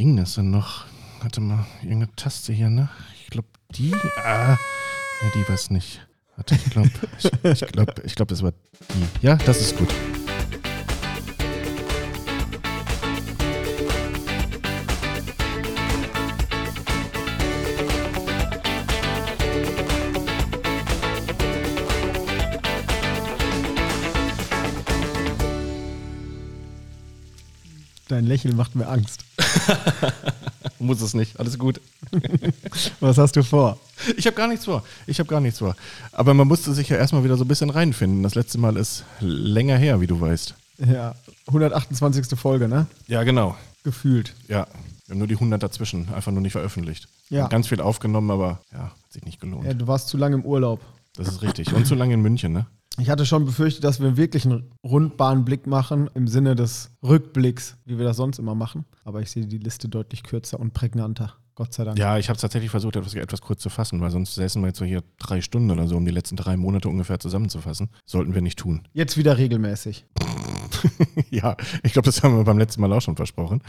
ging das denn noch? Warte mal, irgendeine Taste hier, ne? Ich glaube, die. Ah, ja, die war es nicht. Warte, ich glaube, ich, ich glaube, ich glaub, das war die. Ja, das ist gut. Dein Lächeln macht mir Angst. Muss es nicht, alles gut. Was hast du vor? Ich habe gar nichts vor. Ich habe gar nichts vor. Aber man musste sich ja erstmal wieder so ein bisschen reinfinden. Das letzte Mal ist länger her, wie du weißt. Ja, 128. Folge, ne? Ja, genau. Gefühlt. Ja. Wir haben nur die 100 dazwischen, einfach nur nicht veröffentlicht. Ja. Ganz viel aufgenommen, aber ja, hat sich nicht gelohnt. Ja, du warst zu lange im Urlaub. Das ist richtig. Und zu lange in München, ne? Ich hatte schon befürchtet, dass wir wirklich einen Rundbahnblick machen im Sinne des Rückblicks, wie wir das sonst immer machen. Aber ich sehe die Liste deutlich kürzer und prägnanter. Gott sei Dank. Ja, ich habe tatsächlich versucht, etwas, etwas kurz zu fassen, weil sonst säßen wir jetzt so hier drei Stunden oder so, um die letzten drei Monate ungefähr zusammenzufassen. Sollten wir nicht tun. Jetzt wieder regelmäßig. ja, ich glaube, das haben wir beim letzten Mal auch schon versprochen.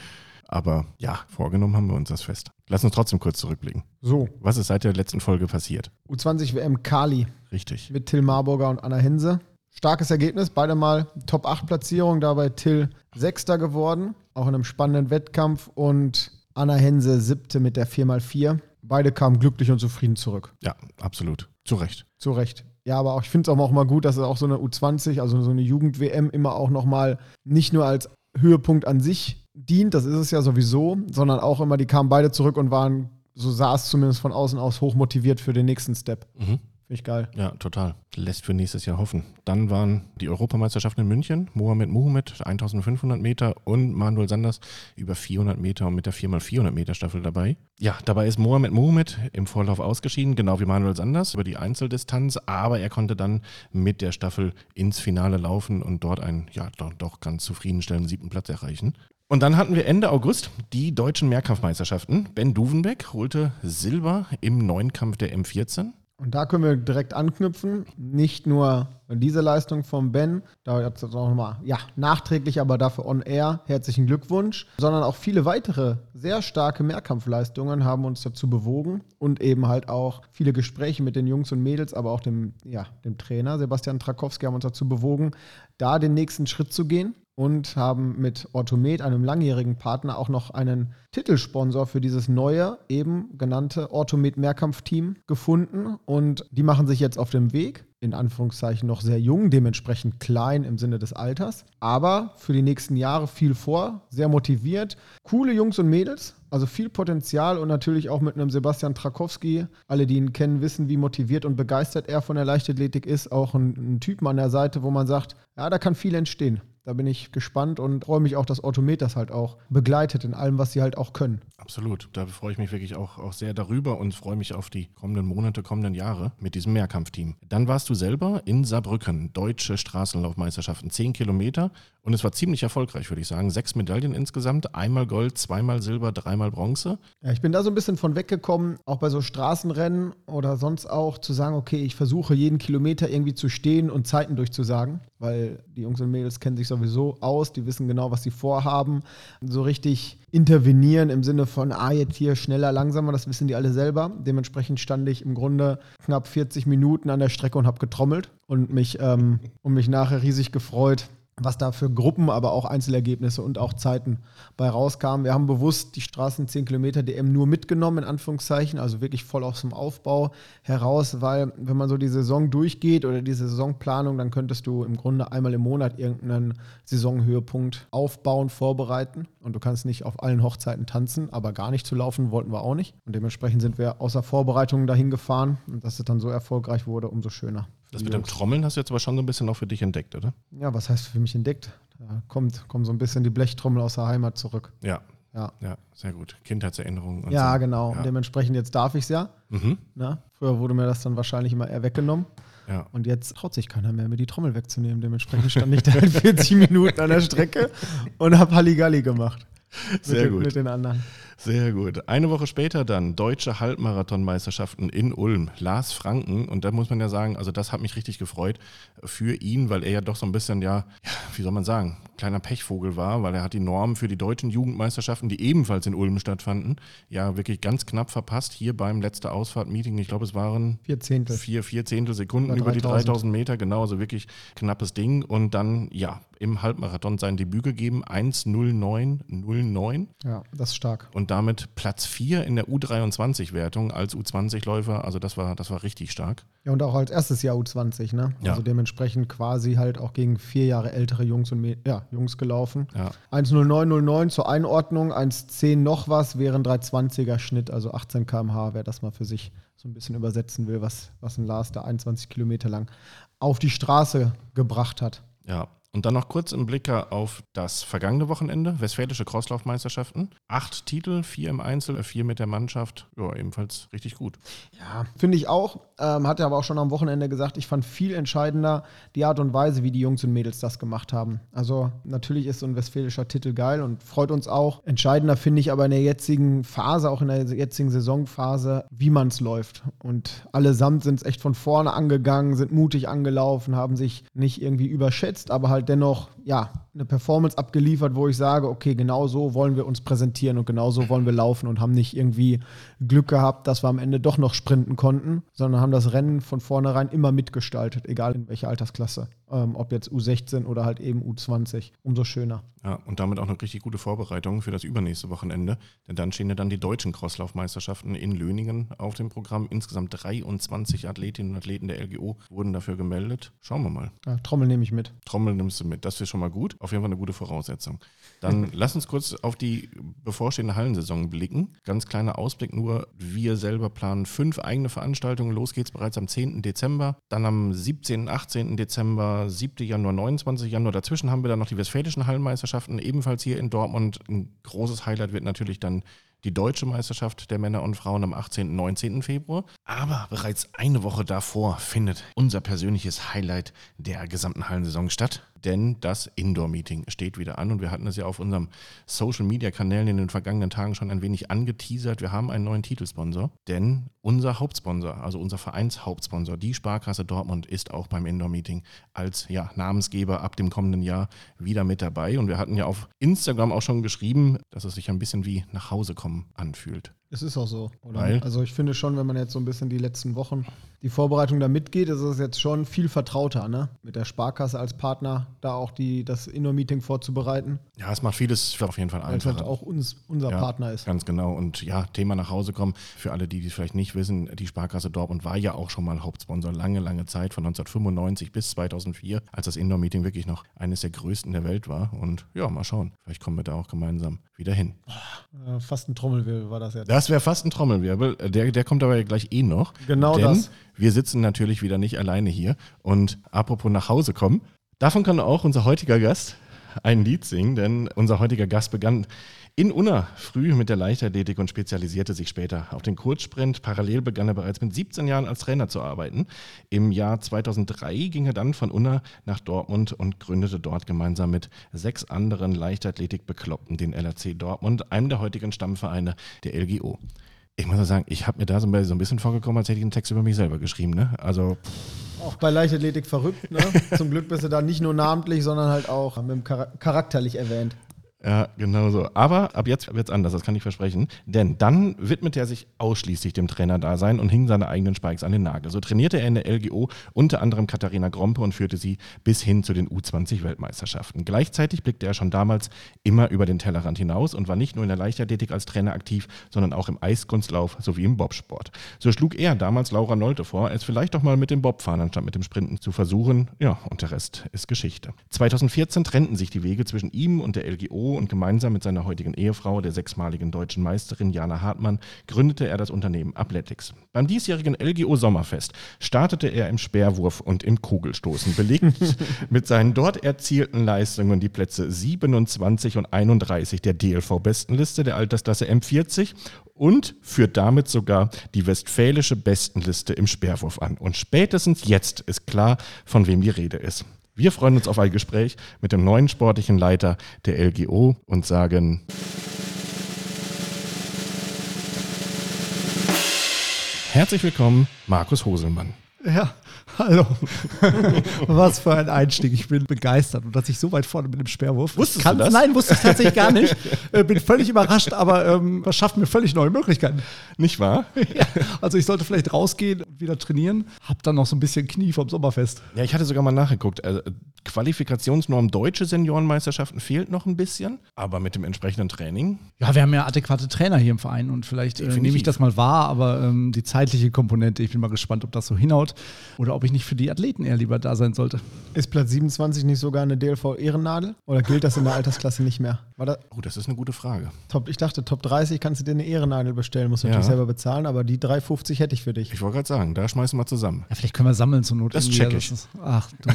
Aber ja, vorgenommen haben wir uns das fest. Lass uns trotzdem kurz zurückblicken. So, Was ist seit der letzten Folge passiert? U20 WM Kali Richtig. mit Till Marburger und Anna Hense. Starkes Ergebnis, beide mal Top 8 Platzierung, dabei Till Sechster geworden, auch in einem spannenden Wettkampf und Anna Hense siebte mit der 4x4. Beide kamen glücklich und zufrieden zurück. Ja, absolut. Zu Recht. Zu Recht. Ja, aber auch, ich finde es auch mal gut, dass es auch so eine U20, also so eine Jugend-WM, immer auch nochmal nicht nur als Höhepunkt an sich dient, das ist es ja sowieso, sondern auch immer, die kamen beide zurück und waren, so sah es zumindest von außen aus, hoch motiviert für den nächsten Step. Mhm. Finde ich geil. Ja, total. Lässt für nächstes Jahr hoffen. Dann waren die Europameisterschaften in München, Mohamed Mohamed 1500 Meter und Manuel Sanders über 400 Meter und mit der 4x400 Meter Staffel dabei. Ja, dabei ist Mohamed Mohamed im Vorlauf ausgeschieden, genau wie Manuel Sanders über die Einzeldistanz, aber er konnte dann mit der Staffel ins Finale laufen und dort einen, ja, doch, doch ganz zufriedenstellenden siebten Platz erreichen. Und dann hatten wir Ende August die deutschen Mehrkampfmeisterschaften. Ben Duvenbeck holte Silber im Neunkampf der M14. Und da können wir direkt anknüpfen. Nicht nur diese Leistung vom Ben, da jetzt auch nochmal, ja, nachträglich, aber dafür on air, herzlichen Glückwunsch, sondern auch viele weitere sehr starke Mehrkampfleistungen haben uns dazu bewogen und eben halt auch viele Gespräche mit den Jungs und Mädels, aber auch dem, ja, dem Trainer Sebastian Trakowski haben uns dazu bewogen, da den nächsten Schritt zu gehen und haben mit Orthomed, einem langjährigen Partner, auch noch einen Titelsponsor für dieses neue, eben genannte Orthomed Mehrkampfteam gefunden. Und die machen sich jetzt auf dem Weg, in Anführungszeichen noch sehr jung, dementsprechend klein im Sinne des Alters, aber für die nächsten Jahre viel vor, sehr motiviert. Coole Jungs und Mädels, also viel Potenzial und natürlich auch mit einem Sebastian Trakowski. Alle, die ihn kennen, wissen, wie motiviert und begeistert er von der Leichtathletik ist. Auch ein, ein Typen an der Seite, wo man sagt, ja, da kann viel entstehen. Da bin ich gespannt und freue mich auch, dass Orthomed das halt auch begleitet in allem, was sie halt auch können. Absolut. Da freue ich mich wirklich auch, auch sehr darüber und freue mich auf die kommenden Monate, kommenden Jahre mit diesem Mehrkampfteam. Dann warst du selber in Saarbrücken, deutsche Straßenlaufmeisterschaften, 10 Kilometer und es war ziemlich erfolgreich, würde ich sagen. Sechs Medaillen insgesamt, einmal Gold, zweimal Silber, dreimal Bronze. Ja, ich bin da so ein bisschen von weggekommen, auch bei so Straßenrennen oder sonst auch zu sagen, okay, ich versuche jeden Kilometer irgendwie zu stehen und Zeiten durchzusagen, weil die Jungs und Mädels kennen sich sowieso aus, die wissen genau, was sie vorhaben. So richtig intervenieren im Sinne von, ah, jetzt hier schneller, langsamer, das wissen die alle selber. Dementsprechend stand ich im Grunde knapp 40 Minuten an der Strecke und habe getrommelt und mich, ähm, und mich nachher riesig gefreut, was da für Gruppen, aber auch Einzelergebnisse und auch Zeiten bei rauskamen. Wir haben bewusst die Straßen 10 Kilometer DM nur mitgenommen, in Anführungszeichen, also wirklich voll aus dem Aufbau heraus, weil wenn man so die Saison durchgeht oder die Saisonplanung, dann könntest du im Grunde einmal im Monat irgendeinen Saisonhöhepunkt aufbauen, vorbereiten und du kannst nicht auf allen Hochzeiten tanzen, aber gar nicht zu laufen wollten wir auch nicht. Und dementsprechend sind wir außer Vorbereitungen dahin gefahren und dass es dann so erfolgreich wurde, umso schöner. Das mit dem Trommeln hast du jetzt aber schon so ein bisschen auch für dich entdeckt, oder? Ja, was heißt für mich entdeckt? Da kommt, kommt so ein bisschen die Blechtrommel aus der Heimat zurück. Ja, Ja, ja, sehr gut. Kindheitserinnerungen. und ja so. genau. Ja. Dementsprechend jetzt darf ich es ja. Mhm. Ne? Früher wurde mir das dann wahrscheinlich immer eher weggenommen. Ja. Und jetzt traut sich keiner mehr, mir die Trommel wegzunehmen. Dementsprechend stand ich da halt 40 Minuten an der Strecke und habe Halligalli gemacht. Sehr mit, gut. Mit den anderen. Sehr gut. Eine Woche später dann deutsche Halbmarathonmeisterschaften in Ulm. Lars Franken. Und da muss man ja sagen, also das hat mich richtig gefreut für ihn, weil er ja doch so ein bisschen, ja, ja wie soll man sagen, kleiner Pechvogel war, weil er hat die Norm für die deutschen Jugendmeisterschaften, die ebenfalls in Ulm stattfanden, ja wirklich ganz knapp verpasst. Hier beim letzte Ausfahrt-Meeting, ich glaube, es waren vier Zehntel, vier, vier Zehntel Sekunden über, über die 3000 Meter, genau, also wirklich knappes Ding. Und dann, ja, im Halbmarathon sein Debüt gegeben, 1.09.09. Ja, das ist stark. Und damit Platz 4 in der U23-Wertung als U20-Läufer. Also das war, das war richtig stark. Ja, und auch als erstes Jahr U20, ne? Ja. Also dementsprechend quasi halt auch gegen vier Jahre ältere Jungs und ja, Jungs gelaufen. Ja. 1.09.09 zur Einordnung, 1.10 noch was, wäre ein 320er Schnitt, also 18 km/h, wer das mal für sich so ein bisschen übersetzen will, was, was ein Lars da 21 Kilometer lang auf die Straße gebracht hat. Ja, und dann noch kurz im Blicker auf das vergangene Wochenende, Westfälische Crosslaufmeisterschaften. Acht Titel, vier im Einzel, vier mit der Mannschaft. Ja, ebenfalls richtig gut. Ja, finde ich auch. Ähm, hat er aber auch schon am Wochenende gesagt, ich fand viel entscheidender die Art und Weise, wie die Jungs und Mädels das gemacht haben. Also natürlich ist so ein westfälischer Titel geil und freut uns auch. Entscheidender finde ich aber in der jetzigen Phase, auch in der jetzigen Saisonphase, wie man es läuft. Und allesamt sind es echt von vorne angegangen, sind mutig angelaufen, haben sich nicht irgendwie überschätzt, aber halt dennoch, ja, eine Performance abgeliefert, wo ich sage, okay, genau so wollen wir uns präsentieren und genau so wollen wir laufen und haben nicht irgendwie Glück gehabt, dass wir am Ende doch noch sprinten konnten, sondern haben das Rennen von vornherein immer mitgestaltet, egal in welcher Altersklasse. Ähm, ob jetzt U16 oder halt eben U20. Umso schöner. Ja, und damit auch eine richtig gute Vorbereitung für das übernächste Wochenende. Denn dann stehen ja dann die deutschen Crosslaufmeisterschaften in Löningen auf dem Programm. Insgesamt 23 Athletinnen und Athleten der LGO wurden dafür gemeldet. Schauen wir mal. Ja, Trommel nehme ich mit. Trommel nimmst du mit. Das wäre schon mal gut auf jeden Fall eine gute Voraussetzung. Dann lass uns kurz auf die bevorstehende Hallensaison blicken. Ganz kleiner Ausblick nur. Wir selber planen fünf eigene Veranstaltungen. Los geht's bereits am 10. Dezember, dann am 17. und 18. Dezember, 7. Januar, 29. Januar. Dazwischen haben wir dann noch die Westfälischen Hallenmeisterschaften, ebenfalls hier in Dortmund. Ein großes Highlight wird natürlich dann die deutsche Meisterschaft der Männer und Frauen am 18. und 19. Februar. Aber bereits eine Woche davor findet unser persönliches Highlight der gesamten Hallensaison statt denn das Indoor-Meeting steht wieder an und wir hatten es ja auf unserem Social-Media-Kanälen in den vergangenen Tagen schon ein wenig angeteasert. Wir haben einen neuen Titelsponsor, denn unser Hauptsponsor, also unser Vereinshauptsponsor, die Sparkasse Dortmund, ist auch beim Indoor-Meeting als ja, Namensgeber ab dem kommenden Jahr wieder mit dabei. Und wir hatten ja auf Instagram auch schon geschrieben, dass es sich ein bisschen wie nach Hause kommen anfühlt. Es ist auch so. Also ich finde schon, wenn man jetzt so ein bisschen die letzten Wochen die Vorbereitung da mitgeht, ist es jetzt schon viel vertrauter, ne? Mit der Sparkasse als Partner da auch die, das Indoor-Meeting vorzubereiten. Ja, es macht vieles auf jeden Fall einfacher. Weil es auch uns, unser ja, Partner ist. Ganz genau. Und ja, Thema nach Hause kommen. Für alle, die es vielleicht nicht wissen, die Sparkasse Dortmund war ja auch schon mal Hauptsponsor lange, lange Zeit, von 1995 bis 2004, als das Indoor-Meeting wirklich noch eines der größten der Welt war. Und ja, mal schauen. Vielleicht kommen wir da auch gemeinsam wieder hin. Äh, fast ein Trommelwirbel war das jetzt. Das wäre fast ein Trommelwirbel. Der, der kommt aber gleich eh noch. Genau denn das. Wir sitzen natürlich wieder nicht alleine hier. Und apropos nach Hause kommen, davon kann auch unser heutiger Gast ein Lied singen, denn unser heutiger Gast begann in Unna früh mit der Leichtathletik und spezialisierte sich später auf den Kurzsprint. Parallel begann er bereits mit 17 Jahren als Trainer zu arbeiten. Im Jahr 2003 ging er dann von Unna nach Dortmund und gründete dort gemeinsam mit sechs anderen Leichtathletik-Bekloppten den LRC Dortmund, einem der heutigen Stammvereine der LGO ich muss sagen, ich habe mir da so ein bisschen vorgekommen, als hätte ich einen Text über mich selber geschrieben. Ne? Also. Auch bei Leichtathletik verrückt, ne? Zum Glück bist du da nicht nur namentlich, sondern halt auch mit dem charakterlich erwähnt. Ja, genau so. Aber ab jetzt wird es anders, das kann ich versprechen. Denn dann widmete er sich ausschließlich dem Trainerdasein und hing seine eigenen Spikes an den Nagel. So trainierte er in der LGO unter anderem Katharina Grompe und führte sie bis hin zu den U20-Weltmeisterschaften. Gleichzeitig blickte er schon damals immer über den Tellerrand hinaus und war nicht nur in der Leichtathletik als Trainer aktiv, sondern auch im Eiskunstlauf sowie im Bobsport. So schlug er damals Laura Nolte vor, es vielleicht doch mal mit dem Bobfahren anstatt mit dem Sprinten zu versuchen. Ja, und der Rest ist Geschichte. 2014 trennten sich die Wege zwischen ihm und der LGO und gemeinsam mit seiner heutigen Ehefrau, der sechsmaligen deutschen Meisterin Jana Hartmann, gründete er das Unternehmen Athletics. Beim diesjährigen LGO Sommerfest startete er im Speerwurf und im Kugelstoßen, belegt mit seinen dort erzielten Leistungen die Plätze 27 und 31 der DLV-Bestenliste der Altersklasse M40 und führt damit sogar die westfälische Bestenliste im Speerwurf an. Und spätestens jetzt ist klar, von wem die Rede ist. Wir freuen uns auf ein Gespräch mit dem neuen sportlichen Leiter der LGO und sagen... Herzlich willkommen, Markus Hoselmann. Ja, hallo. Was für ein Einstieg. Ich bin begeistert. Und dass ich so weit vorne mit dem Sperrwurf. Wusstest kann, du das? Nein, wusste ich tatsächlich gar nicht. Äh, bin völlig überrascht, aber ähm, das schafft mir völlig neue Möglichkeiten. Nicht wahr? Ja, also ich sollte vielleicht rausgehen, wieder trainieren. Hab dann noch so ein bisschen Knie vom Sommerfest. Ja, ich hatte sogar mal nachgeguckt. Also, Qualifikationsnorm deutsche Seniorenmeisterschaften fehlt noch ein bisschen, aber mit dem entsprechenden Training. Ja, wir haben ja adäquate Trainer hier im Verein und vielleicht äh, nehme ich das mal wahr, aber ähm, die zeitliche Komponente, ich bin mal gespannt, ob das so hinhaut oder ob ich nicht für die Athleten eher lieber da sein sollte. Ist Platz 27 nicht sogar eine DLV-Ehrennadel? Oder gilt das in der Altersklasse nicht mehr? War das Oh, das ist eine gute Frage. Top, ich dachte, Top 30 kannst du dir eine Ehrennadel bestellen, musst du Ja. natürlich selber bezahlen, aber die 3,50 hätte ich für dich. Ich wollte gerade sagen, da schmeißen wir zusammen. Ja, vielleicht können wir sammeln zur Not. Das check Ja, ich. ist- ach du.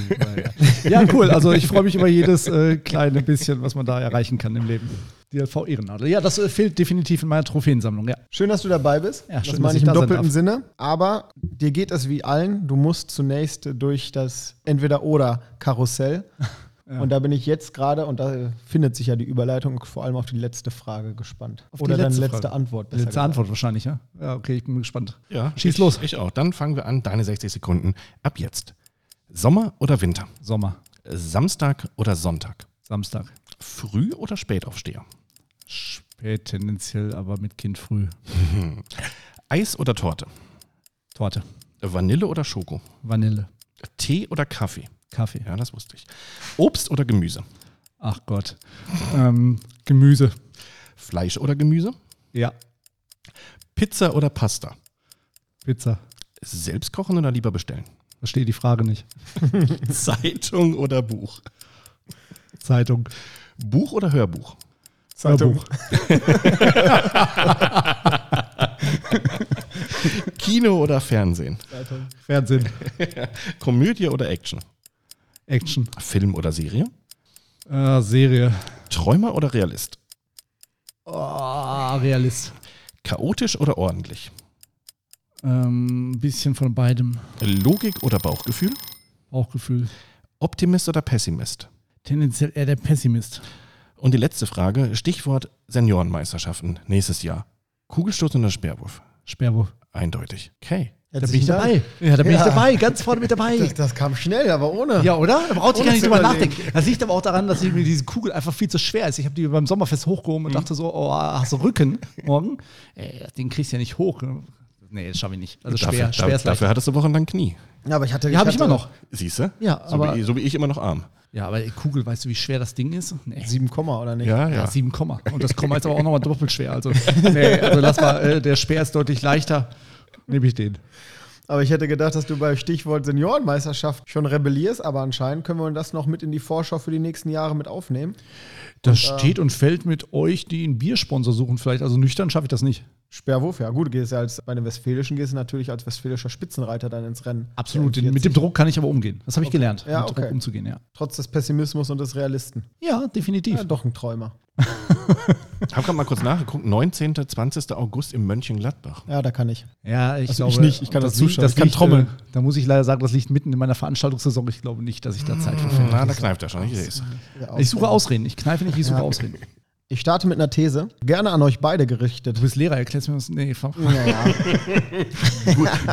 Ja. ja, cool. Also ich freue mich über jedes äh, kleine bisschen, was man da erreichen kann im Leben. DLV Ehrennadel. Ja, das äh, fehlt definitiv in meiner Trophäensammlung. Ja. Schön, dass du dabei bist. Ja, schön, das meine dass ich im doppelten. Sinne. Aber dir geht es wie allen. Du musst zunächst durch das Entweder-Oder-Karussell. Und da bin ich jetzt gerade, und da findet sich ja die Überleitung, vor allem auf die letzte Frage gespannt. Auf die Oder deine letzte letzte Frage. Antwort. Letzte gesagt. Antwort wahrscheinlich, ja? Ja, okay, ich bin gespannt. Ja, Schieß ich, los. Ich auch. Dann fangen wir an. Deine 60 Sekunden. Ab jetzt. Sommer oder Winter? Sommer, Samstag oder Sonntag? Samstag. Früh oder Spätaufsteher? Spät tendenziell, aber mit Kind früh. Eis oder Torte? Torte, Vanille oder Schoko? Vanille, Tee oder Kaffee? Kaffee. Ja, das wusste ich. Obst oder Gemüse? Ach Gott. Ähm, Gemüse. Fleisch oder Gemüse? Ja. Pizza oder Pasta? Pizza. Selbst kochen oder lieber bestellen? Verstehe die Frage nicht. Zeitung oder Buch? Zeitung. Buch oder Hörbuch? Zeitung. Kino oder Fernsehen? Zeitung. Fernsehen. Komödie oder Action? Action. Film oder Serie? Äh, Serie. Träumer oder Realist? Oh, Realist. Chaotisch oder ordentlich? Ähm, ein bisschen von beidem. Logik oder Bauchgefühl? Bauchgefühl. Optimist oder Pessimist? Tendenziell eher der Pessimist. Und die letzte Frage, Stichwort Seniorenmeisterschaften nächstes Jahr. Kugelstoß oder Sperrwurf? Sperrwurf. Eindeutig. Okay. Da bin ich dabei. Ja, da bin Ja. ich dabei. Ganz vorne mit dabei. Das, das kam schnell, aber ohne. Ja, oder? Da braucht sich Ohne gar nicht drüber nachdenken. Das liegt aber auch daran, dass mir diese Kugel einfach viel zu schwer ist. Ich habe die beim Sommerfest hochgehoben und dachte so, oh, hast du Rücken morgen? Ey, das Ding kriegst du ja nicht hoch. Nee, das schaffe ich nicht. Also schwer, dafür, schwer ist dafür hattest du wochenlang Knie. Ja, aber ich hatte. Ja, habe ich immer noch. Siehst du? Ja, so, aber- wie, so wie ich immer noch arm. Ja, aber Kugel, weißt du, wie schwer das Ding ist? Nee. 7, Komma, oder nicht? Ja, Ja, ja. 7 Komma. Und das Komma ist aber auch nochmal doppelt schwer. Also, nee, also lass mal, äh, der Speer ist deutlich leichter. Nehme ich den. Aber ich hätte gedacht, dass du bei Stichwort Seniorenmeisterschaft schon rebellierst, aber anscheinend können wir das noch mit in die Vorschau für die nächsten Jahre mit aufnehmen. Das steht und fällt mit euch, die einen Biersponsor suchen, vielleicht. Also nüchtern schaffe ich das nicht. Sperrwurf, ja gut, du gehst ja als bei den Westfälischen gehst du natürlich als westfälischer Spitzenreiter dann ins Rennen. Absolut. Mit dem M40. Druck kann ich aber umgehen. Das habe ich gelernt, Ja, mit okay. Druck umzugehen, ja. Trotz des Pessimismus und des Realisten. Ja, definitiv. Ja, doch ein Träumer. Ich habe gerade mal kurz nachgeguckt. 19. 20. August im Mönchengladbach. Ja, da kann ich. Ja, ich Also glaube. ich nicht, ich kann das liegt- zuschauen, ich kann liegt, trommeln. äh, Da muss ich leider sagen, das liegt mitten in meiner Veranstaltungssaison. Ich glaube nicht, dass ich da Zeit für finde. Na, da kneift er schon. Ich sehe es. Ich suche Ausreden. Ich kneife nicht, ich suche Ja. Ausreden. Ich starte mit einer These, gerne an euch beide gerichtet. Du bist Lehrer, erklärst mir was. Nee, ver- Naja,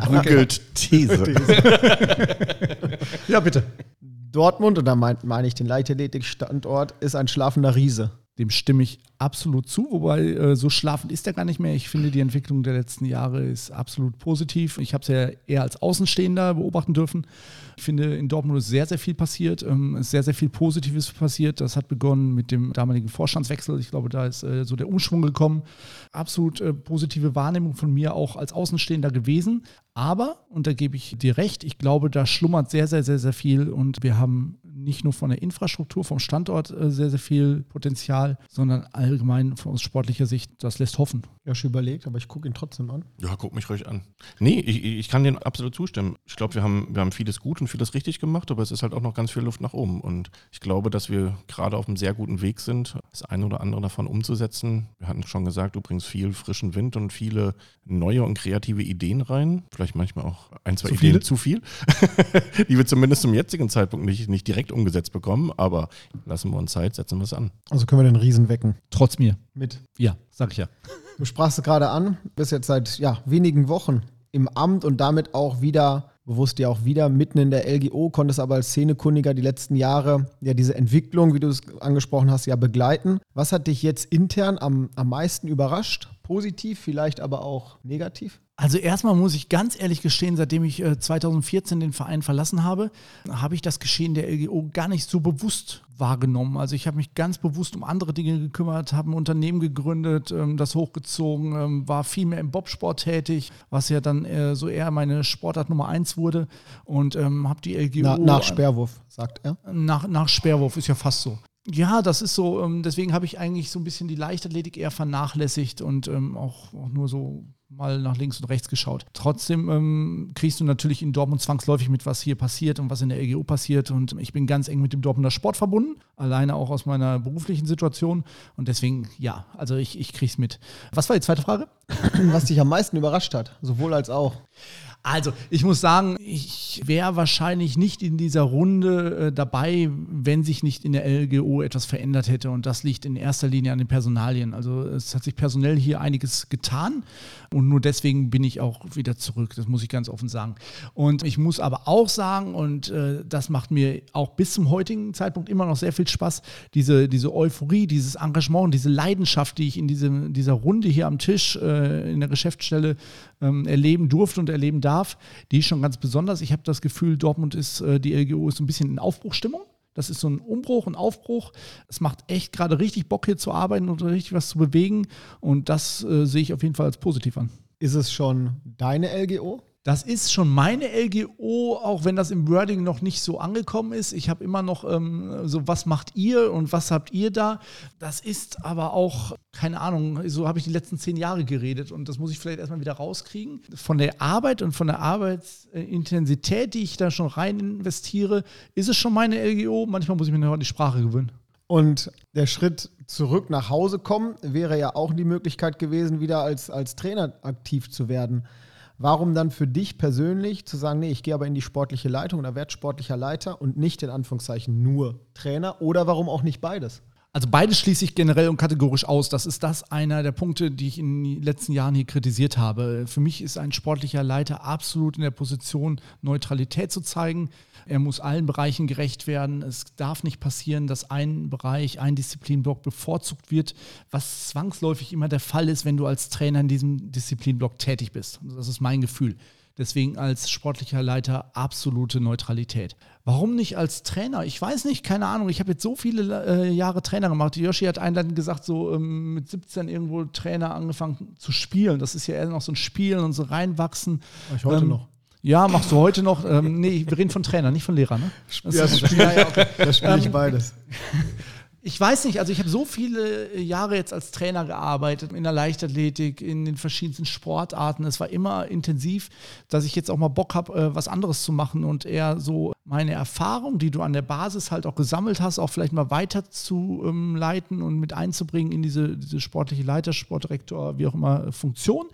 Googelt These. ja, bitte. Dortmund, und da meine mein ich den Leichtathletik-Standort, ist ein schlafender Riese. Dem stimme ich absolut zu, wobei äh, so schlafend ist er gar nicht mehr. Ich finde, die Entwicklung der letzten Jahre ist absolut positiv. Ich habe es ja eher als Außenstehender beobachten dürfen. Ich finde, in Dortmund ist sehr, sehr viel passiert. Ähm, ist sehr, sehr viel Positives passiert. Das hat begonnen mit dem damaligen Vorstandswechsel. Ich glaube, da ist äh, so der Umschwung gekommen. Absolut äh, positive Wahrnehmung von mir auch als Außenstehender gewesen. Aber, und da gebe ich dir recht, ich glaube, da schlummert sehr, sehr, sehr, sehr viel. Und wir haben nicht nur von der Infrastruktur, vom Standort sehr, sehr viel Potenzial, sondern allgemein von aus sportlicher Sicht, das lässt hoffen. Josh überlegt, aber ich gucke ihn trotzdem an. Ja, guck mich ruhig an. Nee, ich, ich kann dem absolut zustimmen. Ich glaube, wir haben, wir haben vieles gut und vieles richtig gemacht, aber es ist halt auch noch ganz viel Luft nach oben. Und ich glaube, dass wir gerade auf einem sehr guten Weg sind, das eine oder andere davon umzusetzen. Wir hatten schon gesagt, du bringst viel frischen Wind und viele neue und kreative Ideen rein. Vielleicht manchmal auch ein, zwei Zu Ideen viele? zu viel, die wir zumindest zum jetzigen Zeitpunkt nicht, nicht direkt umgesetzt bekommen. Aber lassen wir uns Zeit, setzen wir es an. Also können wir den Riesen wecken. Trotz mir. Mit. Ja, sag ich ja. Du sprachst es gerade an, bist jetzt seit ja, wenigen Wochen im Amt und damit auch wieder, bewusst ja auch wieder, mitten in der LGO, konntest aber als Szenekundiger die letzten Jahre ja diese Entwicklung, wie du es angesprochen hast, ja begleiten. Was hat dich jetzt intern am, am meisten überrascht? Positiv, vielleicht aber auch negativ? Also erstmal muss ich ganz ehrlich gestehen, seitdem ich 2014 äh, den Verein verlassen habe, habe ich das Geschehen der LGO gar nicht so bewusst wahrgenommen. Also ich habe mich ganz bewusst um andere Dinge gekümmert, habe ein Unternehmen gegründet, ähm, das hochgezogen, ähm, war viel mehr im Bobsport tätig, was ja dann äh, so eher meine Sportart Nummer eins wurde und ähm, habe die LGO... Na, nach Sperrwurf, sagt er. Nach, nach Sperrwurf, ist ja fast so. Ja, das ist so, deswegen habe ich eigentlich so ein bisschen die Leichtathletik eher vernachlässigt und auch, auch nur so mal nach links und rechts geschaut. Trotzdem ähm, kriegst du natürlich in Dortmund zwangsläufig mit, was hier passiert und was in der LGO passiert. Und ich bin ganz eng mit dem Dortmunder Sport verbunden, alleine auch aus meiner beruflichen Situation. Und deswegen, ja, also ich, ich krieg's mit. Was war die zweite Frage? Was dich am meisten überrascht hat, sowohl als auch. Also, ich muss sagen, ich wäre wahrscheinlich nicht in dieser Runde äh, dabei, wenn sich nicht in der LGO etwas verändert hätte. Und das liegt in erster Linie an den Personalien. Also, es hat sich personell hier einiges getan. Und nur deswegen bin ich auch wieder zurück. Das muss ich ganz offen sagen. Und ich muss aber auch sagen, und äh, das macht mir auch bis zum heutigen Zeitpunkt immer noch sehr viel Spaß, diese, diese Euphorie, dieses Engagement, diese Leidenschaft, die ich in diese, dieser Runde hier am Tisch äh, in der Geschäftsstelle ähm, erleben durfte und erleben darf, die ist schon ganz besonders. Ich habe das Gefühl, Dortmund ist, äh, die LGO ist so ein bisschen in Aufbruchstimmung. Das ist so ein Umbruch, ein Aufbruch. Es macht echt gerade richtig Bock hier zu arbeiten und richtig was zu bewegen. Und das äh, sehe ich auf jeden Fall als positiv an. Ist es schon deine LGO? Das ist schon meine LGO, auch wenn das im Wording noch nicht so angekommen ist. Ich habe immer noch ähm, so, was macht ihr und was habt ihr da? Das ist aber auch, keine Ahnung, so habe ich die letzten zehn Jahre geredet und das muss ich vielleicht erstmal wieder rauskriegen. Von der Arbeit und von der Arbeitsintensität, die ich da schon rein investiere, ist es schon meine LGO. Manchmal muss ich mir noch die Sprache gewöhnen. Und der Schritt zurück nach Hause kommen wäre ja auch die Möglichkeit gewesen, wieder als, als Trainer aktiv zu werden. Warum dann für dich persönlich zu sagen, nee, ich gehe aber in die sportliche Leitung oder werde sportlicher Leiter und nicht in Anführungszeichen nur Trainer oder warum auch nicht beides? Also beides schließe ich generell und kategorisch aus. Das ist das einer der Punkte, die ich in den letzten Jahren hier kritisiert habe. Für mich ist ein sportlicher Leiter absolut in der Position, Neutralität zu zeigen. Er muss allen Bereichen gerecht werden. Es darf nicht passieren, dass ein Bereich, ein Disziplinblock bevorzugt wird, was zwangsläufig immer der Fall ist, wenn du als Trainer in diesem Disziplinblock tätig bist. Das ist mein Gefühl. Deswegen als sportlicher Leiter absolute Neutralität. Warum nicht als Trainer? Ich weiß nicht, keine Ahnung. Ich habe jetzt so viele äh, Jahre Trainer gemacht. Yoshi hat einleitend gesagt, so ähm, mit 17 irgendwo Trainer angefangen zu spielen. Das ist ja eher noch so ein Spielen und so reinwachsen. Mach ich heute ähm, noch. Ja, machst du heute noch. Ähm, nee, wir reden von Trainer, nicht von Lehrer, ne? Das ja, das spiele ja, okay. spiel ich ähm, beides. Ich weiß nicht, also ich habe so viele Jahre jetzt als Trainer gearbeitet, in der Leichtathletik, in den verschiedensten Sportarten. Es war immer intensiv, dass ich jetzt auch mal Bock habe, äh, was anderes zu machen und eher so meine Erfahrung, die du an der Basis halt auch gesammelt hast, auch vielleicht mal weiter zu ähm, leiten und mit einzubringen in diese, diese sportliche Leiter, Sportdirektor, wie auch immer, Funktion.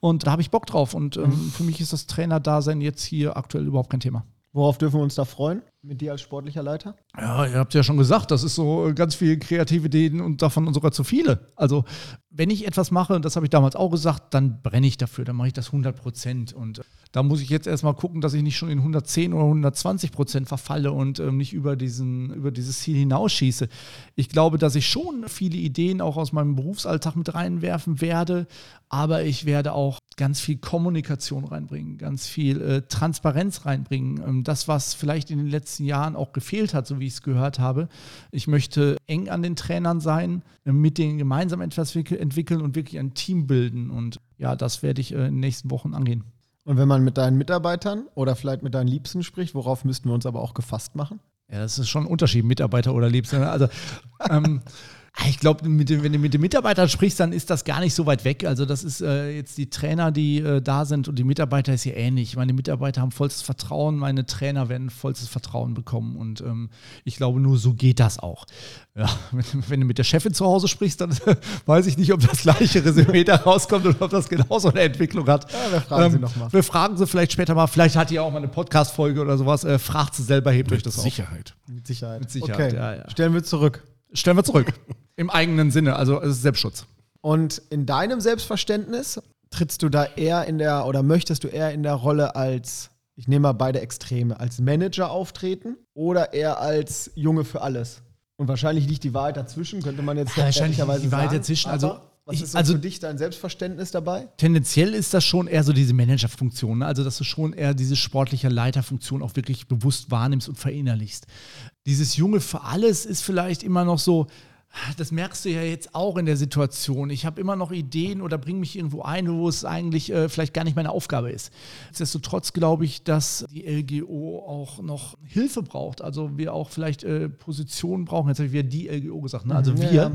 Und da habe ich Bock drauf. Und ähm, mhm. für mich ist das Trainerdasein jetzt hier aktuell überhaupt kein Thema. Worauf dürfen wir uns da freuen? Mit dir als sportlicher Leiter? Ja, ihr habt ja schon gesagt, das ist so ganz viele kreative Ideen und davon sogar zu viele. Also, wenn ich etwas mache, und das habe ich damals auch gesagt, dann brenne ich dafür, dann mache ich das 100 Prozent. Und da muss ich jetzt erstmal gucken, dass ich nicht schon in 110 oder 120 Prozent verfalle und ähm, nicht über, diesen, über dieses Ziel hinausschieße. Ich glaube, dass ich schon viele Ideen auch aus meinem Berufsalltag mit reinwerfen werde, aber ich werde auch ganz viel Kommunikation reinbringen, ganz viel äh, Transparenz reinbringen. Ähm, das, was vielleicht in den letzten Jahren auch gefehlt hat, so wie ich es gehört habe. Ich möchte eng an den Trainern sein, äh, mit denen gemeinsam etwas entwickeln und wirklich ein Team bilden. Und ja, das werde ich äh, in den nächsten Wochen angehen. Und wenn man mit deinen Mitarbeitern oder vielleicht mit deinen Liebsten spricht, worauf müssten wir uns aber auch gefasst machen? Ja, das ist schon ein Unterschied, Mitarbeiter oder Liebste. Also ähm, ich glaube, wenn du mit den Mitarbeitern sprichst, dann ist das gar nicht so weit weg. Also das ist äh, jetzt die Trainer, die äh, da sind und die Mitarbeiter ist ja ähnlich. Meine Mitarbeiter haben vollstes Vertrauen, meine Trainer werden vollstes Vertrauen bekommen und ähm, ich glaube, nur so geht das auch. Ja, wenn, wenn, du mit der Chefin zu Hause sprichst, dann weiß ich nicht, ob das gleiche Resümee da rauskommt oder ob das genauso eine Entwicklung hat. Ja, wir fragen ähm, sie nochmal. Wir fragen sie vielleicht später mal. Vielleicht hat die auch mal eine Podcast-Folge oder sowas. Äh, fragt sie selber, hebt euch das Sicherheit. auf. Mit Sicherheit. Mit Sicherheit. Okay. Ja, ja. Stellen wir zurück. Stellen wir zurück. Im eigenen Sinne, also es ist Selbstschutz. Und in deinem Selbstverständnis, trittst du da eher in der oder möchtest du eher in der Rolle als, ich nehme mal beide Extreme, als Manager auftreten oder eher als Junge für alles? Und wahrscheinlich liegt die Wahrheit dazwischen, könnte man jetzt ja, wahrscheinlich liegt die Wahrheit sagen, dazwischen. Also was ich, ist so also für dich dein Selbstverständnis dabei? Tendenziell ist das schon eher so diese Managerfunktion, ne? also dass du schon eher diese sportliche Leiterfunktion auch wirklich bewusst wahrnimmst und verinnerlichst. Dieses Junge für alles ist vielleicht immer noch so, das merkst du ja jetzt auch in der Situation. Ich habe immer noch Ideen oder bringe mich irgendwo ein, wo es eigentlich äh, vielleicht gar nicht meine Aufgabe ist. Nichtsdestotrotz glaube ich, dass die LGO auch noch Hilfe braucht. Also wir auch vielleicht äh, Positionen brauchen. Jetzt habe ich wieder die LGO gesagt, ne? also Mhm, wir. ja, ja.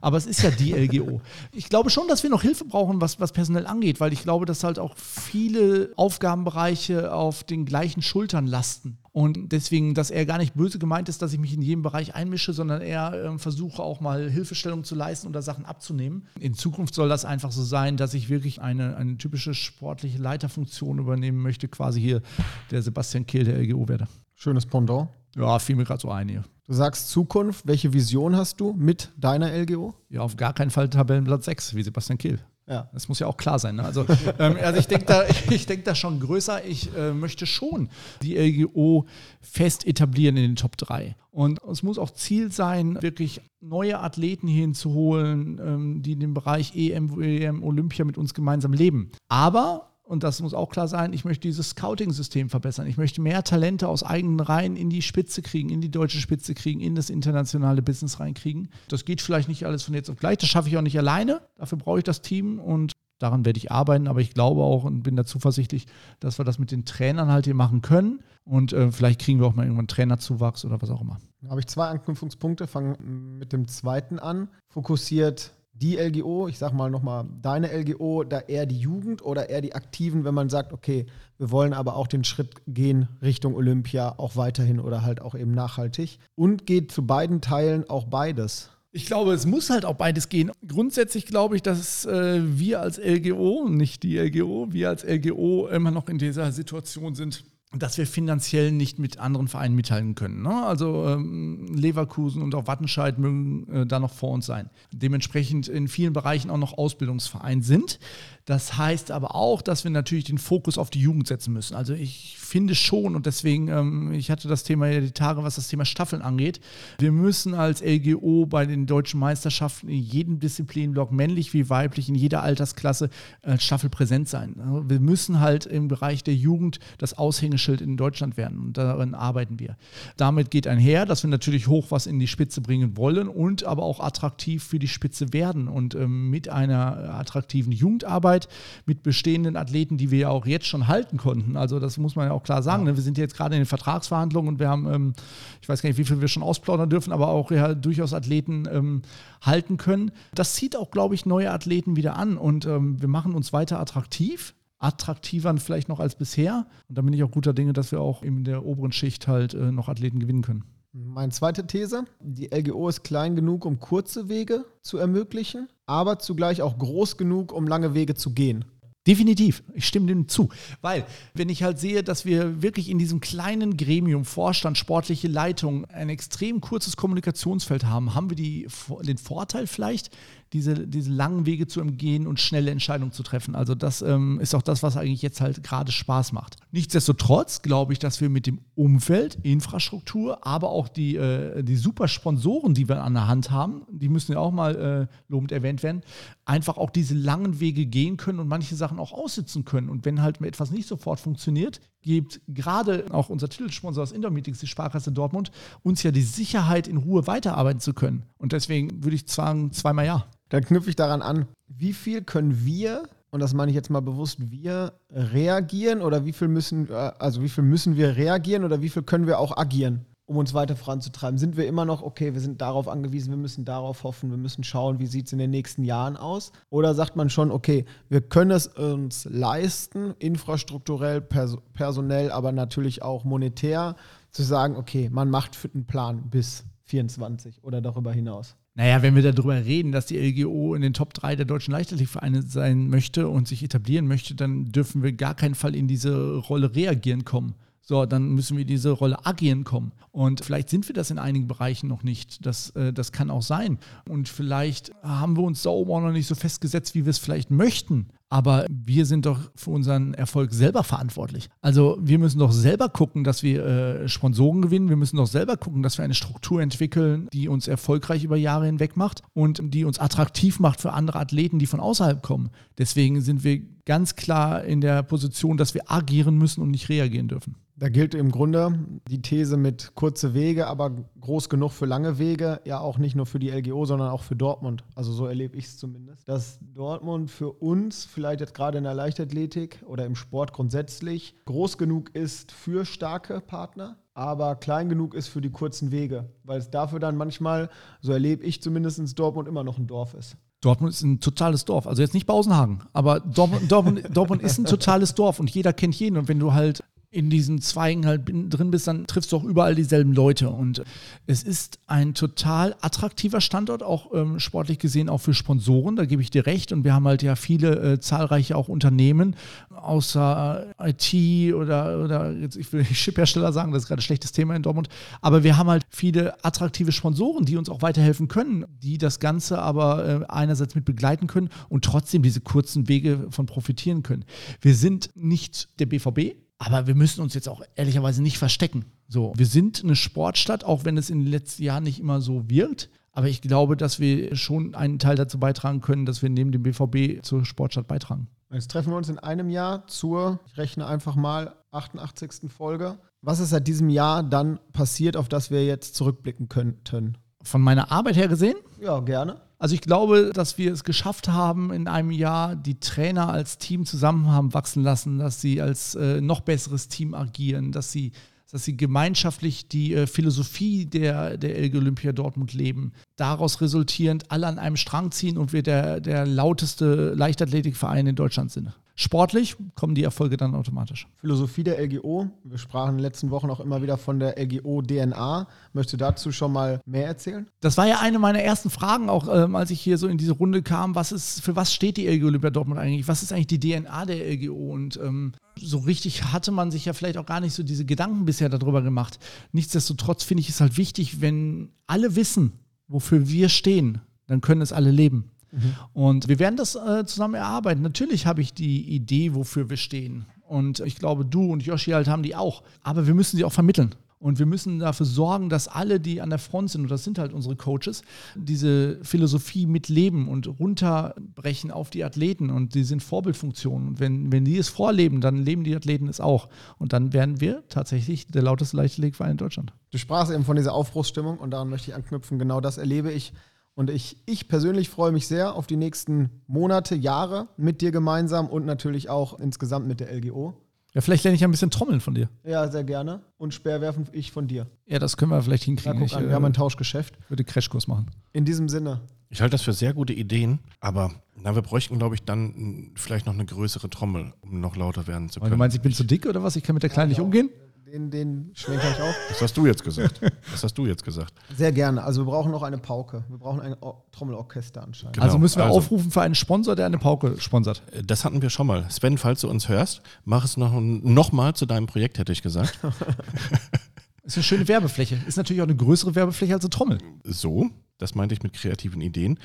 Aber es ist ja die LGO. Ich glaube schon, dass wir noch Hilfe brauchen, was, was personell angeht, weil ich glaube, dass halt auch viele Aufgabenbereiche auf den gleichen Schultern lasten. Und deswegen, dass er gar nicht böse gemeint ist, dass ich mich in jedem Bereich einmische, sondern eher ähm, versuche auch mal Hilfestellung zu leisten oder Sachen abzunehmen. In Zukunft soll das einfach so sein, dass ich wirklich eine, eine typische sportliche Leiterfunktion übernehmen möchte, quasi hier der Sebastian Kehl der LGO werde. Schönes Pendant. Ja, fiel mir gerade so ein hier. Du sagst Zukunft. Welche Vision hast du mit deiner LGO? Ja, auf gar keinen Fall Tabellenplatz 6, wie Sebastian Kehl. Ja. Das muss ja auch klar sein. Ne? Also, ähm, also ich denke da, denk da schon größer. Ich äh, möchte schon die LGO fest etablieren in den Top 3. Und es muss auch Ziel sein, wirklich neue Athleten hinzuholen, ähm, die in dem Bereich EM, WM, Olympia mit uns gemeinsam leben. Aber und das muss auch klar sein, ich möchte dieses Scouting-System verbessern. Ich möchte mehr Talente aus eigenen Reihen in die Spitze kriegen, in die deutsche Spitze kriegen, in das internationale Business reinkriegen. Das geht vielleicht nicht alles von jetzt auf gleich, das schaffe ich auch nicht alleine. Dafür brauche ich das Team und daran werde ich arbeiten, aber ich glaube auch und bin da zuversichtlich, dass wir das mit den Trainern halt hier machen können. Und äh, vielleicht kriegen wir auch mal irgendwann Trainerzuwachs oder was auch immer. Habe ich zwei Anknüpfungspunkte. Fangen mit dem zweiten an. Fokussiert die LGO, ich sag mal nochmal deine LGO, da eher die Jugend oder eher die Aktiven, wenn man sagt, okay, wir wollen aber auch den Schritt gehen Richtung Olympia, auch weiterhin oder halt auch eben nachhaltig. Und geht zu beiden Teilen auch beides. Ich glaube, es muss halt auch beides gehen. Grundsätzlich glaube ich, dass äh, wir als LGO, nicht die LGO, wir als LGO immer noch in dieser Situation sind, dass wir finanziell nicht mit anderen Vereinen mithalten können. Ne? Also ähm, Leverkusen und auch Wattenscheid mögen äh, da noch vor uns sein. Dementsprechend in vielen Bereichen auch noch Ausbildungsverein sind. Das heißt aber auch, dass wir natürlich den Fokus auf die Jugend setzen müssen. Also ich finde schon, und deswegen, ähm, ich hatte das Thema ja die Tage, was das Thema Staffeln angeht, wir müssen als LGO bei den deutschen Meisterschaften in jedem Disziplinblock, männlich wie weiblich, in jeder Altersklasse als Staffel präsent sein. Also wir müssen halt im Bereich der Jugend das Aushängeschild in Deutschland werden und daran arbeiten wir. Damit geht einher, dass wir natürlich hoch was in die Spitze bringen wollen und aber auch attraktiv für die Spitze werden und ähm, mit einer attraktiven Jugendarbeit mit bestehenden Athleten, die wir ja auch jetzt schon halten konnten. Also das muss man ja auch klar sagen. Ne? Wir sind jetzt gerade in den Vertragsverhandlungen und wir haben, ähm, ich weiß gar nicht, wie viel wir schon ausplaudern dürfen, aber auch ja durchaus Athleten ähm, halten können. Das zieht auch, glaube ich, neue Athleten wieder an und ähm, wir machen uns weiter attraktiv attraktiver vielleicht noch als bisher. Und da bin ich auch guter Dinge, dass wir auch in der oberen Schicht halt äh, noch Athleten gewinnen können. Meine zweite These, die LGO ist klein genug, um kurze Wege zu ermöglichen, aber zugleich auch groß genug, um lange Wege zu gehen. Definitiv, ich stimme dem zu. Weil, wenn ich halt sehe, dass wir wirklich in diesem kleinen Gremium, Vorstand, sportliche Leitung, ein extrem kurzes Kommunikationsfeld haben, haben wir die, den Vorteil vielleicht, diese, diese langen Wege zu umgehen und schnelle Entscheidungen zu treffen. Also das ähm, ist auch das, was eigentlich jetzt halt gerade Spaß macht. Nichtsdestotrotz glaube ich, dass wir mit dem Umfeld, Infrastruktur, aber auch die, äh, die super Sponsoren, die wir an der Hand haben, die müssen ja auch mal äh, lobend erwähnt werden, einfach auch diese langen Wege gehen können und manche Sachen auch aussitzen können. Und wenn halt etwas nicht sofort funktioniert, gibt gerade auch unser Titelsponsor aus Indoor Meetings, die Sparkasse Dortmund, uns ja die Sicherheit, in Ruhe weiterarbeiten zu können. Und deswegen würde ich sagen, zweimal ja. Dann knüpfe ich daran an, wie viel können wir, und das meine ich jetzt mal bewusst, wir reagieren oder wie viel müssen, äh, also wie viel müssen wir reagieren oder wie viel können wir auch agieren, um uns weiter voranzutreiben? Sind wir immer noch, okay, wir sind darauf angewiesen, wir müssen darauf hoffen, wir müssen schauen, wie sieht es in den nächsten Jahren aus? Oder sagt man schon, okay, wir können es uns leisten, infrastrukturell, pers personell, aber natürlich auch monetär, zu sagen, okay, man macht einen Plan bis 24 oder darüber hinaus? Naja, wenn wir darüber reden, dass die LGO in den Top 3 der deutschen Leichtathletikvereine sein möchte und sich etablieren möchte, dann dürfen wir gar keinen Fall in diese Rolle reagieren kommen. So, dann müssen wir diese Rolle agieren kommen. Und vielleicht sind wir das in einigen Bereichen noch nicht. Das, äh, das kann auch sein. Und vielleicht haben wir uns da oben auch noch nicht so festgesetzt, wie wir es vielleicht möchten. Aber wir sind doch für unseren Erfolg selber verantwortlich. Also wir müssen doch selber gucken, dass wir äh, Sponsoren gewinnen. Wir müssen doch selber gucken, dass wir eine Struktur entwickeln, die uns erfolgreich über Jahre hinweg macht und die uns attraktiv macht für andere Athleten, die von außerhalb kommen. Deswegen sind wir ganz klar in der Position, dass wir agieren müssen und nicht reagieren dürfen. Da gilt im Grunde die These mit kurze Wege, aber groß genug für lange Wege, ja auch nicht nur für die LGO, sondern auch für Dortmund. Also so erlebe ich es zumindest. Dass Dortmund für uns, vielleicht jetzt gerade in der Leichtathletik oder im Sport grundsätzlich, groß genug ist für starke Partner, aber klein genug ist für die kurzen Wege, weil es dafür dann manchmal, so erlebe ich zumindest, Dortmund immer noch ein Dorf ist. Dortmund ist ein totales Dorf. Also jetzt nicht Bausenhagen, aber Dortmund, Dortmund, Dortmund ist ein totales Dorf und jeder kennt jeden. Und wenn du halt in diesen Zweigen halt drin bist, dann triffst du auch überall dieselben Leute. Und es ist ein total attraktiver Standort, auch ähm, sportlich gesehen, auch für Sponsoren, da gebe ich dir recht. Und wir haben halt ja viele äh, zahlreiche auch Unternehmen, außer äh, IT oder, oder jetzt, ich will Chiphersteller sagen, das ist gerade ein schlechtes Thema in Dortmund. Aber wir haben halt viele attraktive Sponsoren, die uns auch weiterhelfen können, die das Ganze aber äh, einerseits mit begleiten können und trotzdem diese kurzen Wege von profitieren können. Wir sind nicht der BVB, aber wir müssen uns jetzt auch ehrlicherweise nicht verstecken. So, wir sind eine Sportstadt, auch wenn es in den letzten Jahren nicht immer so wirkt. Aber ich glaube, dass wir schon einen Teil dazu beitragen können, dass wir neben dem BVB zur Sportstadt beitragen. Jetzt treffen wir uns in einem Jahr zur, ich rechne einfach mal, 88. Folge. Was ist seit diesem Jahr dann passiert, auf das wir jetzt zurückblicken könnten? Von meiner Arbeit her gesehen? Ja, gerne. Also ich glaube, dass wir es geschafft haben, in einem Jahr die Trainer als Team zusammen haben wachsen lassen, dass sie als äh, noch besseres Team agieren, dass sie, dass sie gemeinschaftlich die äh, Philosophie der, der LG Olympia Dortmund leben. Daraus resultierend alle an einem Strang ziehen und wir der, der lauteste Leichtathletikverein in Deutschland sind. Sportlich kommen die Erfolge dann automatisch. Philosophie der LGO. Wir sprachen in den letzten Wochen auch immer wieder von der LGO-DNA. Möchtest du dazu schon mal mehr erzählen? Das war ja eine meiner ersten Fragen, auch ähm, als ich hier so in diese Runde kam. Was ist, für was steht die LGO Olympia Dortmund eigentlich? Was ist eigentlich die DNA der LGO? Und ähm, so richtig hatte man sich ja vielleicht auch gar nicht so diese Gedanken bisher darüber gemacht. Nichtsdestotrotz finde ich es halt wichtig, wenn alle wissen, wofür wir stehen, dann können es alle leben. Mhm. Und wir werden das äh, zusammen erarbeiten. Natürlich habe ich die Idee, wofür wir stehen. Und ich glaube, du und Yoshi halt haben die auch. Aber wir müssen sie auch vermitteln. Und wir müssen dafür sorgen, dass alle, die an der Front sind, und das sind halt unsere Coaches, diese Philosophie mitleben und runterbrechen auf die Athleten. Und die sind Vorbildfunktionen. Und wenn, wenn die es vorleben, dann leben die Athleten es auch. Und dann werden wir tatsächlich der lauteste Leichtathletikverein in Deutschland. Du sprachst eben von dieser Aufbruchsstimmung und daran möchte ich anknüpfen. Genau das erlebe ich und ich, ich persönlich freue mich sehr auf die nächsten Monate, Jahre mit dir gemeinsam und natürlich auch insgesamt mit der LGO. Ja, vielleicht lerne ich ein bisschen Trommeln von dir. Ja, sehr gerne. Und Speerwerfen ich von dir. Ja, das können wir vielleicht hinkriegen. Ich, wir haben ein Tauschgeschäft. Ich würde Crashkurs machen. In diesem Sinne. Ich halte das für sehr gute Ideen, aber na, wir bräuchten, glaube ich, dann vielleicht noch eine größere Trommel, um noch lauter werden zu können. du meinst, ich bin zu dick oder was? Ich kann mit der Kleinen nicht umgehen? Den, den schwenke ich auch. Das hast du jetzt gesagt. Das hast du jetzt gesagt. Sehr gerne. Also wir brauchen noch eine Pauke. Wir brauchen ein Trommelorchester anscheinend. Genau. Also müssen wir also, aufrufen für einen Sponsor, der eine Pauke sponsert. Äh, das hatten wir schon mal. Sven, falls du uns hörst, mach es noch, noch mal zu deinem Projekt, hätte ich gesagt. ist eine schöne Werbefläche. Ist natürlich auch eine größere Werbefläche als eine Trommel. So, das meinte ich mit kreativen Ideen.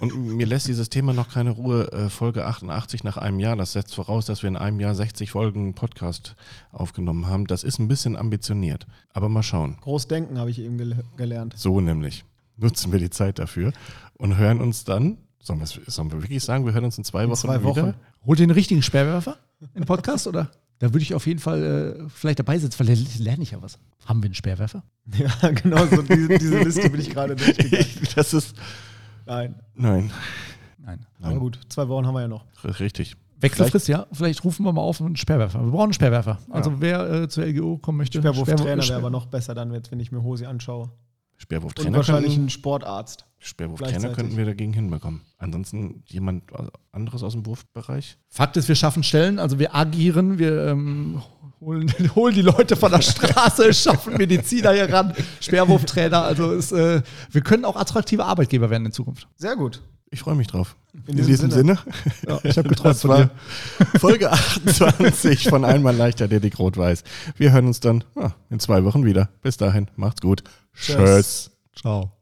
Und mir lässt dieses Thema noch keine Ruhe. Äh, Folge 88 nach einem Jahr, das setzt voraus, dass wir in einem Jahr 60 Folgen Podcast aufgenommen haben. Das ist ein bisschen ambitioniert. Aber mal schauen. Großdenken habe ich eben gel gelernt. So nämlich. Nutzen wir die Zeit dafür und hören uns dann. Sollen wir, sollen wir wirklich sagen, wir hören uns in zwei in Wochen zwei Wochen. wieder? Holt ihr den richtigen Sperrwerfer im Podcast oder? Da würde ich auf jeden Fall äh, vielleicht dabei sitzen, weil da lerne ich ja was. Haben wir einen Sperrwerfer? Ja, genau, so diese, diese Liste bin ich gerade durchgegangen. das ist. Nein. Nein. Nein. Aber gut, zwei Wochen haben wir ja noch. Richtig. Wechselfrist, ja. Vielleicht rufen wir mal auf einen Sperrwerfer. Wir brauchen einen Sperrwerfer. Also ja. wer äh, zur LGO kommen möchte. Sperrwurftrainer wäre aber noch besser dann, wenn ich mir Hosi anschaue. Sperrwurftrainer. Und wahrscheinlich ein Sportarzt. Sperrwurftrainer könnten wir dagegen hinbekommen. Ansonsten jemand anderes aus dem Wurfbereich? Fakt ist, wir schaffen Stellen, also wir agieren, wir ähm, holen, holen, die Leute von der Straße, schaffen Mediziner hier ran, Sperrwurftrainer. Also es, äh, wir können auch attraktive Arbeitgeber werden in Zukunft. Sehr gut. Ich freue mich drauf. In, in diesem Sinne. Sinne. Ja, ich habe geträumt von dir. Folge 28 von Einmal leichter, der dick rot-weiß. Wir hören uns dann ja, in zwei Wochen wieder. Bis dahin, macht's gut. Tschüss. Tschüss. Ciao.